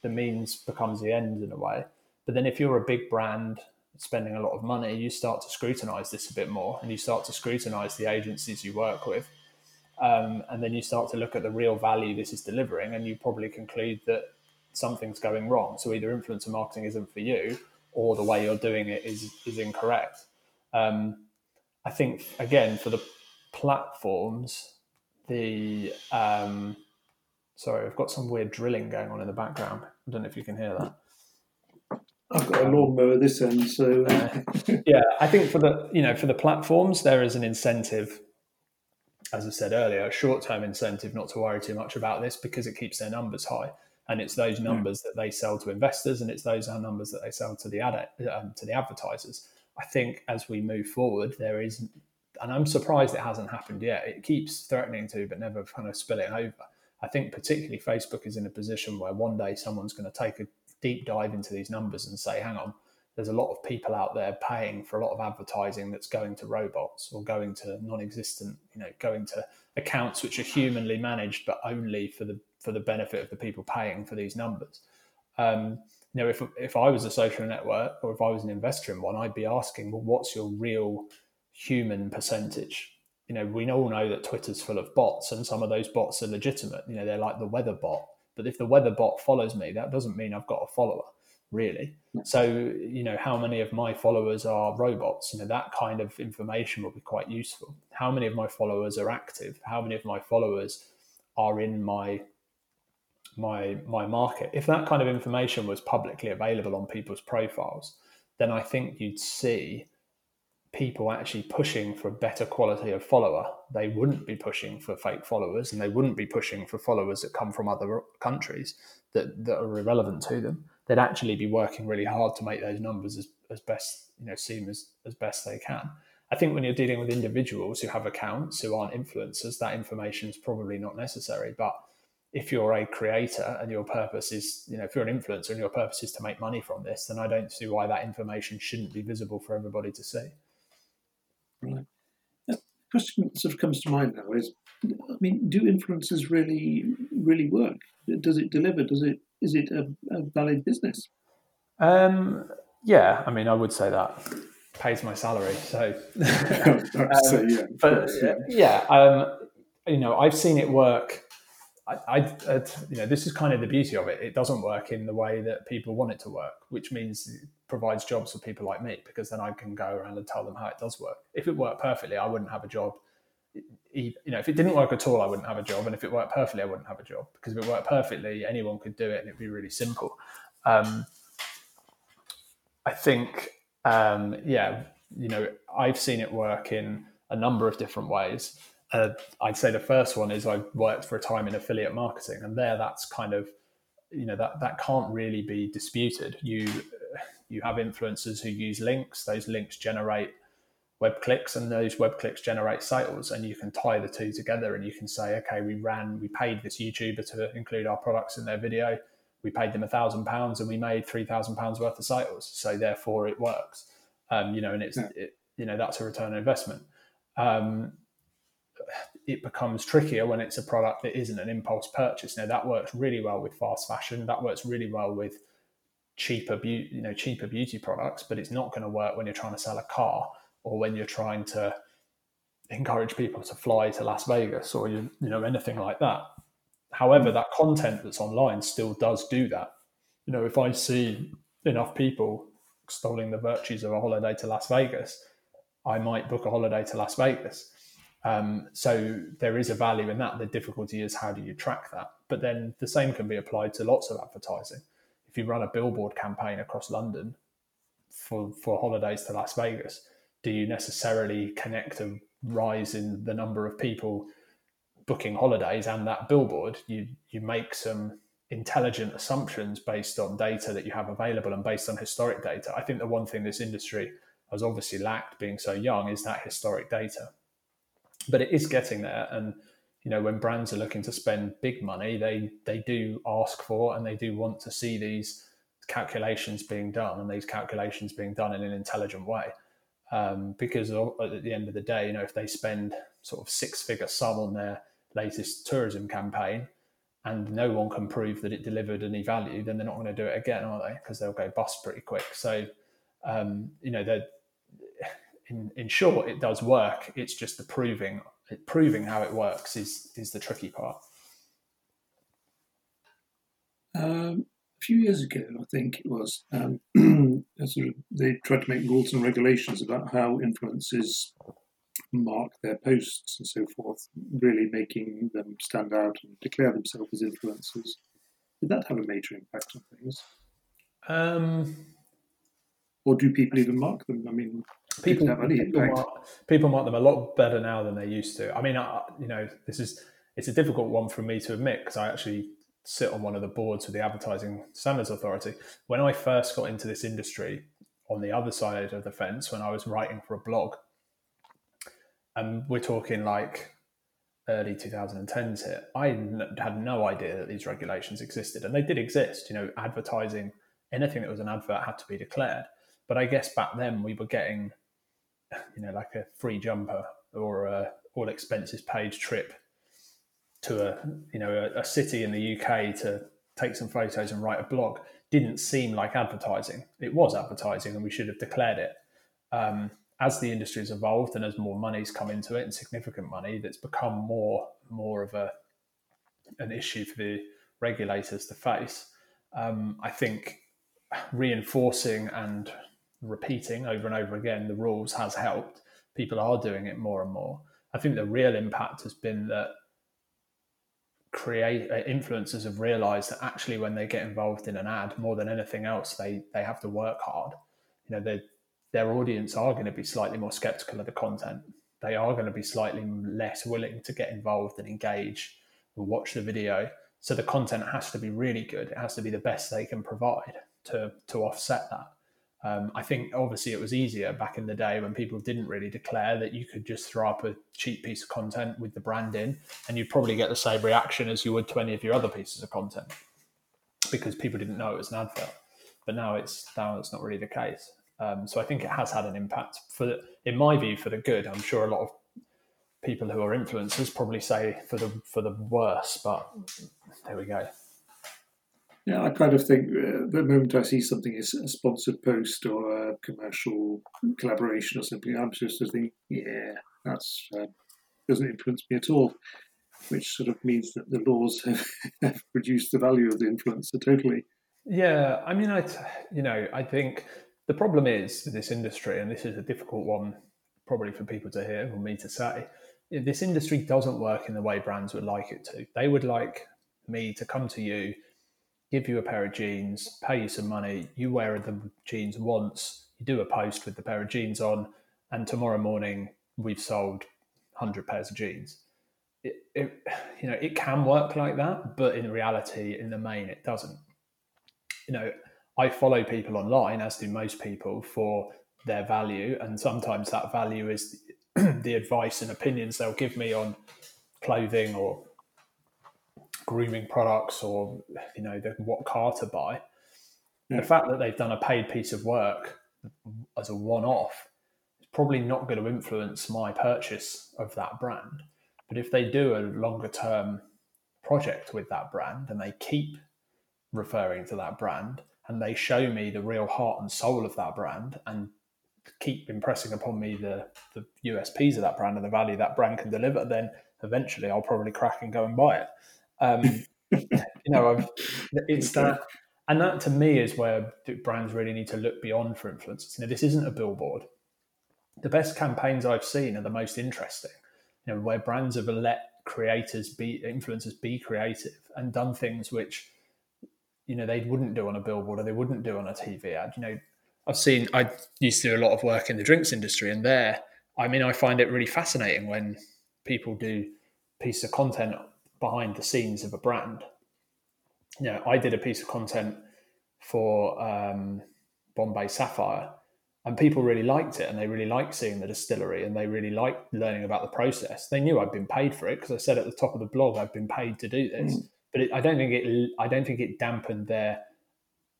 the means becomes the end in a way. But then if you're a big brand spending a lot of money you start to scrutinize this a bit more and you start to scrutinize the agencies you work with um, and then you start to look at the real value this is delivering and you probably conclude that something's going wrong. So either influencer marketing isn't for you, or the way you're doing it is is incorrect. Um, I think again for the platforms, the um, sorry, I've got some weird drilling going on in the background. I don't know if you can hear that. I've got a lawnmower this end, so uh, yeah, I think for the you know for the platforms there is an incentive, as I said earlier, a short term incentive not to worry too much about this because it keeps their numbers high. And it's those numbers that they sell to investors and it's those numbers that they sell to the ad, um, to the advertisers. I think as we move forward there is and i'm surprised it hasn't happened yet. It keeps threatening to but never kind of spilling over. I think particularly facebook is in a position where one day someone's going to take a deep dive into these numbers and say hang on there's a lot of people out there paying for a lot of advertising that's going to robots or going to non-existent you know going to accounts which are humanly managed but only for the for the benefit of the people paying for these numbers. Um, you know, if if I was a social network or if I was an investor in one, I'd be asking, well, what's your real human percentage? You know, we all know that Twitter's full of bots, and some of those bots are legitimate. You know, they're like the weather bot. But if the weather bot follows me, that doesn't mean I've got a follower, really. So, you know, how many of my followers are robots? You know, that kind of information will be quite useful. How many of my followers are active? How many of my followers are in my my my market. If that kind of information was publicly available on people's profiles, then I think you'd see people actually pushing for a better quality of follower. They wouldn't be pushing for fake followers and they wouldn't be pushing for followers that come from other countries that, that are irrelevant to them. They'd actually be working really hard to make those numbers as, as best, you know, seem as, as best they can. I think when you're dealing with individuals who have accounts who aren't influencers, that information is probably not necessary. But if you're a creator and your purpose is, you know, if you're an influencer and your purpose is to make money from this, then I don't see why that information shouldn't be visible for everybody to see. Right. The question that sort of comes to mind now is, I mean, do influencers really, really work? Does it deliver? Does it? Is it a, a valid business? Um, yeah, I mean, I would say that pays my salary. So, um, so yeah, but yeah, yeah um, you know, I've seen it work I, I, you know, this is kind of the beauty of it. It doesn't work in the way that people want it to work, which means it provides jobs for people like me because then I can go around and tell them how it does work. If it worked perfectly, I wouldn't have a job you know, if it didn't work at all, I wouldn't have a job, and if it worked perfectly, I wouldn't have a job because if it worked perfectly, anyone could do it, and it'd be really simple. Um, I think, um, yeah, you know, I've seen it work in a number of different ways. Uh, I'd say the first one is I worked for a time in affiliate marketing, and there that's kind of, you know, that that can't really be disputed. You you have influencers who use links; those links generate web clicks and those web clicks generate sales and you can tie the two together and you can say okay we ran we paid this youtuber to include our products in their video. We paid them a thousand pounds and we made three thousand pounds worth of sales. So therefore it works. Um, you know and it's yeah. it, you know that's a return on investment. Um, it becomes trickier when it's a product that isn't an impulse purchase. Now that works really well with fast fashion. That works really well with cheaper beauty you know cheaper beauty products but it's not going to work when you're trying to sell a car or when you're trying to encourage people to fly to Las Vegas or you, you know anything like that. However, that content that's online still does do that. You know, if I see enough people extolling the virtues of a holiday to Las Vegas, I might book a holiday to Las Vegas. Um, so there is a value in that. The difficulty is how do you track that? But then the same can be applied to lots of advertising. If you run a billboard campaign across London for, for holidays to Las Vegas, do you necessarily connect a rise in the number of people booking holidays and that billboard? You you make some intelligent assumptions based on data that you have available and based on historic data. I think the one thing this industry has obviously lacked being so young is that historic data. But it is getting there and you know when brands are looking to spend big money they they do ask for and they do want to see these calculations being done and these calculations being done in an intelligent way um, because at the end of the day, you know, if they spend sort of six figure sum on their latest tourism campaign and no one can prove that it delivered any value, then they're not going to do it again, are they? Because they'll go bust pretty quick. So, um, you know, they're, in, in short, it does work. It's just the proving proving how it works is is the tricky part. Um, a few years ago, I think it was, um, sort of, they tried to make rules and regulations about how influencers mark their posts and so forth, really making them stand out and declare themselves as influencers. Did that have a major impact on things? Um, or do people even mark them? I mean, people people. Mark, people mark them a lot better now than they used to. I mean, I, you know, this is it's a difficult one for me to admit because I actually sit on one of the boards for the Advertising Standards Authority. When I first got into this industry, on the other side of the fence, when I was writing for a blog, and we're talking like early 2010s here, I had no idea that these regulations existed, and they did exist. You know, advertising anything that was an advert had to be declared. But I guess back then we were getting, you know, like a free jumper or a all expenses paid trip to a you know a, a, city in the UK to take some photos and write a blog didn't seem like advertising. It was advertising, and we should have declared it. Um, as the industry has evolved and as more money's come into it and significant money, that's become more more of a an issue for the regulators to face. Um, I think reinforcing and repeating over and over again the rules has helped. People are doing it more and more. I think the real impact has been that create uh, influencers have realized that actually when they get involved in an ad more than anything else they they have to work hard. You know their their audience are going to be slightly more skeptical of the content. They are going to be slightly less willing to get involved and engage and watch the video. So the content has to be really good. It has to be the best they can provide to to offset that um, I think obviously it was easier back in the day when people didn't really declare that you could just throw up a cheap piece of content with the brand in, and you'd probably get the same reaction as you would to any of your other pieces of content because people didn't know it was an advert. But now it's now it's not really the case. Um, so I think it has had an impact for, in my view, for the good. I'm sure a lot of people who are influencers probably say for the for the worse, but there we go. Yeah, I kind of think uh, the moment I see something as a sponsored post or a commercial collaboration or something, I'm just to think, yeah, that's uh, doesn't influence me at all. Which sort of means that the laws have, have reduced the value of the influencer totally. Yeah, I mean, I, you know, I think the problem is this industry, and this is a difficult one probably for people to hear or me to say, this industry doesn't work in the way brands would like it to. They would like me to come to you, give you a pair of jeans, pay you some money, you wear the jeans once, you do a post with the pair of jeans on, and tomorrow morning we've sold 100 pairs of jeans. It, it, you know, it can work like that, but in reality, in the main, it doesn't. You know, I follow people online, as do most people, for their value, and sometimes that value is the advice and opinions they'll give me on clothing or grooming products or you know the, what car to buy. Yeah. The mm. fact that they've done a paid piece of work as a one-off is probably not going to influence my purchase of that brand. But if they do a longer-term project with that brand and they keep referring to that brand and they show me the real heart and soul of that brand and keep impressing upon me the, the USPs of that brand and the value that brand can deliver, then eventually I'll probably crack and go and buy it. Um, you know, I've, it's that, and that to me is where brands really need to look beyond for influencers. You know, this isn't a billboard. The best campaigns I've seen are the most interesting. You know, where brands have let creators be influencers be creative and done things which you know they wouldn't do on a billboard or they wouldn't do on a TV ad. You know, I've seen I used to do a lot of work in the drinks industry, and there, I mean, I find it really fascinating when people do pieces of content behind the scenes of a brand. You know, I did a piece of content for um, Bombay Sapphire, and people really liked it, and they really liked seeing the distillery, and they really liked learning about the process. They knew I'd been paid for it because I said at the top of the blog I've been paid to do this. Mm. But it, I don't think it. I don't think it dampened their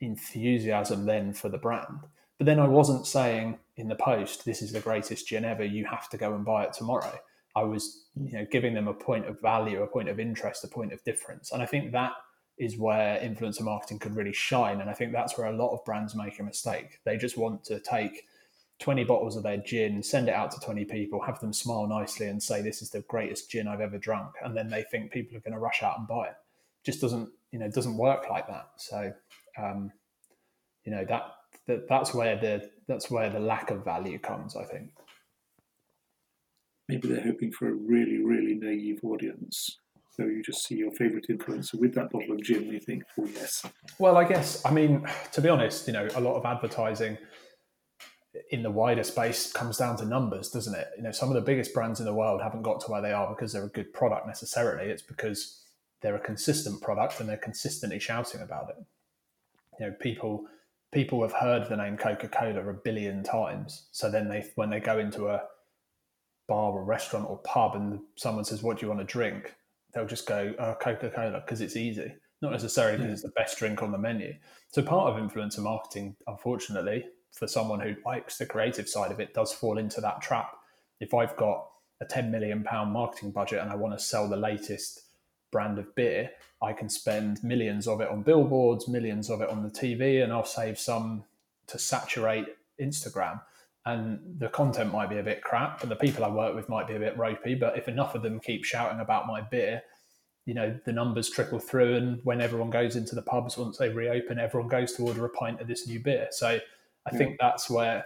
enthusiasm then for the brand. But then I wasn't saying in the post, this is the greatest gin ever, you have to go and buy it tomorrow. I was, you know, giving them a point of value, a point of interest, a point of difference. And I think that is where influencer marketing could really shine. And I think that's where a lot of brands make a mistake. They just want to take 20 bottles of their gin, send it out to 20 people, have them smile nicely and say, This is the greatest gin I've ever drunk. And then they think people are going to rush out and buy it. Just doesn't, you know, doesn't work like that. So, um, you know, that that that's where the that's where the lack of value comes. I think. Maybe they're hoping for a really, really naive audience. So you just see your favourite influencer with that bottle of gin, and you think, "Oh yes." Well, I guess I mean to be honest, you know, a lot of advertising in the wider space comes down to numbers, doesn't it? You know, some of the biggest brands in the world haven't got to where they are because they're a good product necessarily. It's because they're a consistent product and they're consistently shouting about it. You know, people people have heard the name Coca Cola a billion times. So then they, when they go into a bar or restaurant or pub and someone says, "What do you want to drink?" They'll just go oh, Coca Cola because it's easy, not necessarily because it's the best drink on the menu. So part of influencer marketing, unfortunately, for someone who likes the creative side of it, does fall into that trap. If I've got a 10 million pound marketing budget and I want to sell the latest brand of beer, I can spend millions of it on billboards, millions of it on the TV, and I'll save some to saturate Instagram. And the content might be a bit crap, and the people I work with might be a bit ropey. But if enough of them keep shouting about my beer, you know, the numbers trickle through. And when everyone goes into the pubs, once they reopen, everyone goes to order a pint of this new beer. So I yeah. think that's where,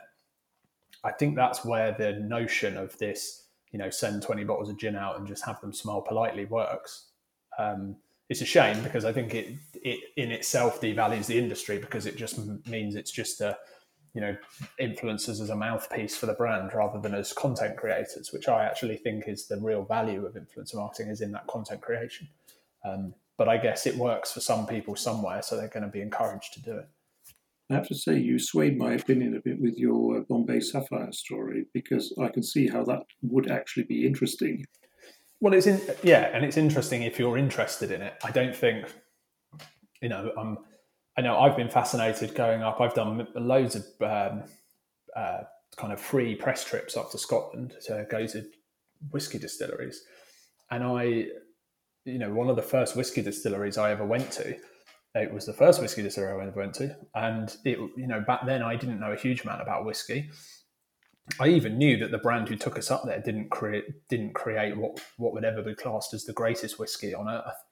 I think that's where the notion of this, you know, send 20 bottles of gin out and just have them smile politely works. Um, it's a shame because I think it it in itself devalues the industry because it just means it's just a you know influencers as a mouthpiece for the brand rather than as content creators, which I actually think is the real value of influencer marketing is in that content creation. Um, but I guess it works for some people somewhere, so they're going to be encouraged to do it. I have to say, you swayed my opinion a bit with your uh, Bombay Sapphire story because I can see how that would actually be interesting well, it's in, yeah, and it's interesting if you're interested in it. I don't think, you know, I'm. I know I've been fascinated going up. I've done loads of um, uh, kind of free press trips up to Scotland to go to whiskey distilleries, and I, you know, one of the first whiskey distilleries I ever went to. It was the first whiskey distillery I ever went to, and it, you know, back then I didn't know a huge amount about whiskey I even knew that the brand who took us up there didn't create didn't create what what would ever be classed as the greatest whiskey on earth.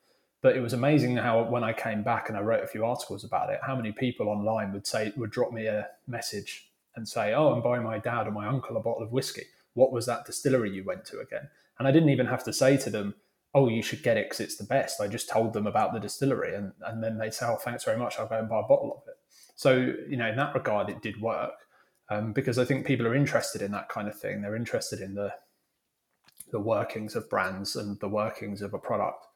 But it was amazing how when I came back and I wrote a few articles about it, how many people online would say would drop me a message and say, "Oh, I'm buying my dad or my uncle a bottle of whiskey. What was that distillery you went to again?" And I didn't even have to say to them, oh, you should get it because it's the best. I just told them about the distillery and, and then they say, oh, thanks very much. I'll go and buy a bottle of it. So, you know, in that regard, it did work um, because I think people are interested in that kind of thing. They're interested in the, the workings of brands and the workings of a product.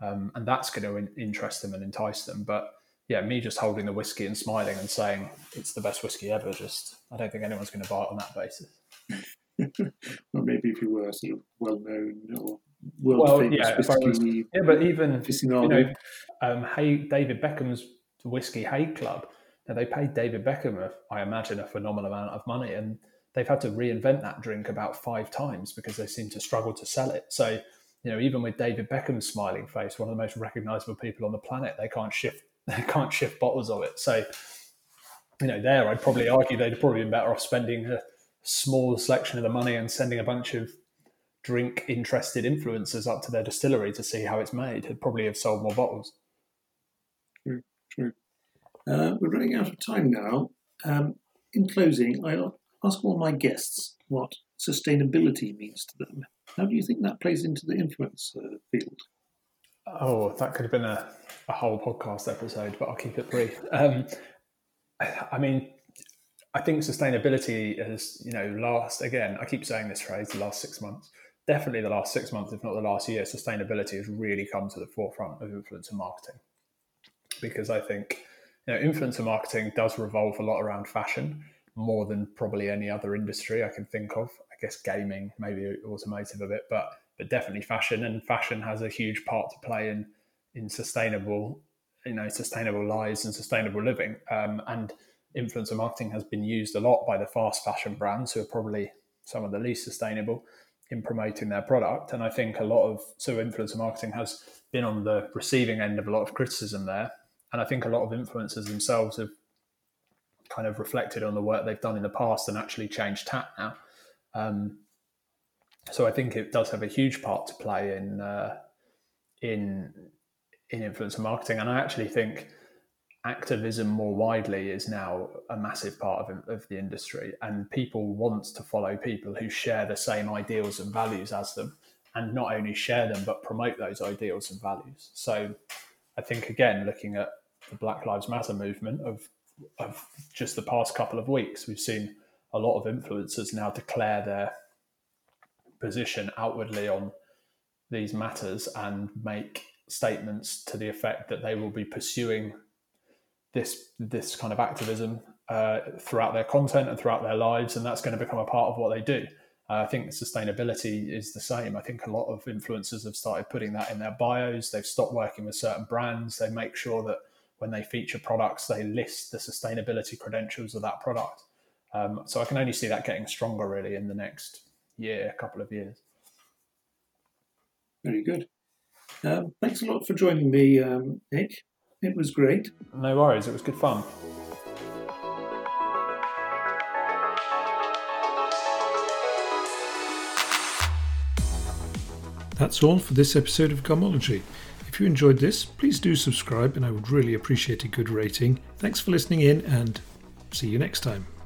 Um, and that's going to in- interest them and entice them. But yeah, me just holding the whiskey and smiling and saying it's the best whiskey ever, just I don't think anyone's going to buy it on that basis. or maybe if you were sort of well known or world well, famous yeah, whiskey. Was, yeah, but even you know, um, hey, David Beckham's whiskey Haig Club. Now they paid David Beckham, a, I imagine, a phenomenal amount of money, and they've had to reinvent that drink about five times because they seem to struggle to sell it. So, you know, even with David Beckham's smiling face, one of the most recognizable people on the planet, they can't shift they can't shift bottles of it. So, you know, there I'd probably argue they'd probably been better off spending a small selection of the money and sending a bunch of drink interested influencers up to their distillery to see how it's made. It'd probably have sold more bottles. True, true. Uh, we're running out of time now. Um, in closing, I'll ask all my guests what sustainability means to them. How do you think that plays into the influence uh, field? Oh, that could have been a, a whole podcast episode, but I'll keep it brief. Um, I mean, I think sustainability has, you know, last again. I keep saying this phrase: the last six months, definitely the last six months, if not the last year, sustainability has really come to the forefront of influencer marketing. Because I think, you know, influencer marketing does revolve a lot around fashion more than probably any other industry I can think of. Guess gaming, maybe automotive a bit, but but definitely fashion. And fashion has a huge part to play in in sustainable, you know, sustainable lives and sustainable living. Um, and influencer marketing has been used a lot by the fast fashion brands who are probably some of the least sustainable in promoting their product. And I think a lot of so influencer marketing has been on the receiving end of a lot of criticism there. And I think a lot of influencers themselves have kind of reflected on the work they've done in the past and actually changed tack now. Um, so I think it does have a huge part to play in uh, in in influencer marketing, and I actually think activism more widely is now a massive part of, of the industry, and people want to follow people who share the same ideals and values as them, and not only share them but promote those ideals and values. So I think again, looking at the Black Lives Matter movement of of just the past couple of weeks, we've seen a lot of influencers now declare their position outwardly on these matters and make statements to the effect that they will be pursuing this this kind of activism uh, throughout their content and throughout their lives, and that's going to become a part of what they do. Uh, I think sustainability is the same. I think a lot of influencers have started putting that in their bios. They've stopped working with certain brands. They make sure that when they feature products, they list the sustainability credentials of that product. Um, so I can only see that getting stronger really in the next year, a couple of years. Very good. Um, thanks a lot for joining me, um, Nick. It was great. No worries. It was good fun. That's all for this episode of Gomology. If you enjoyed this, please do subscribe and I would really appreciate a good rating. Thanks for listening in and see you next time.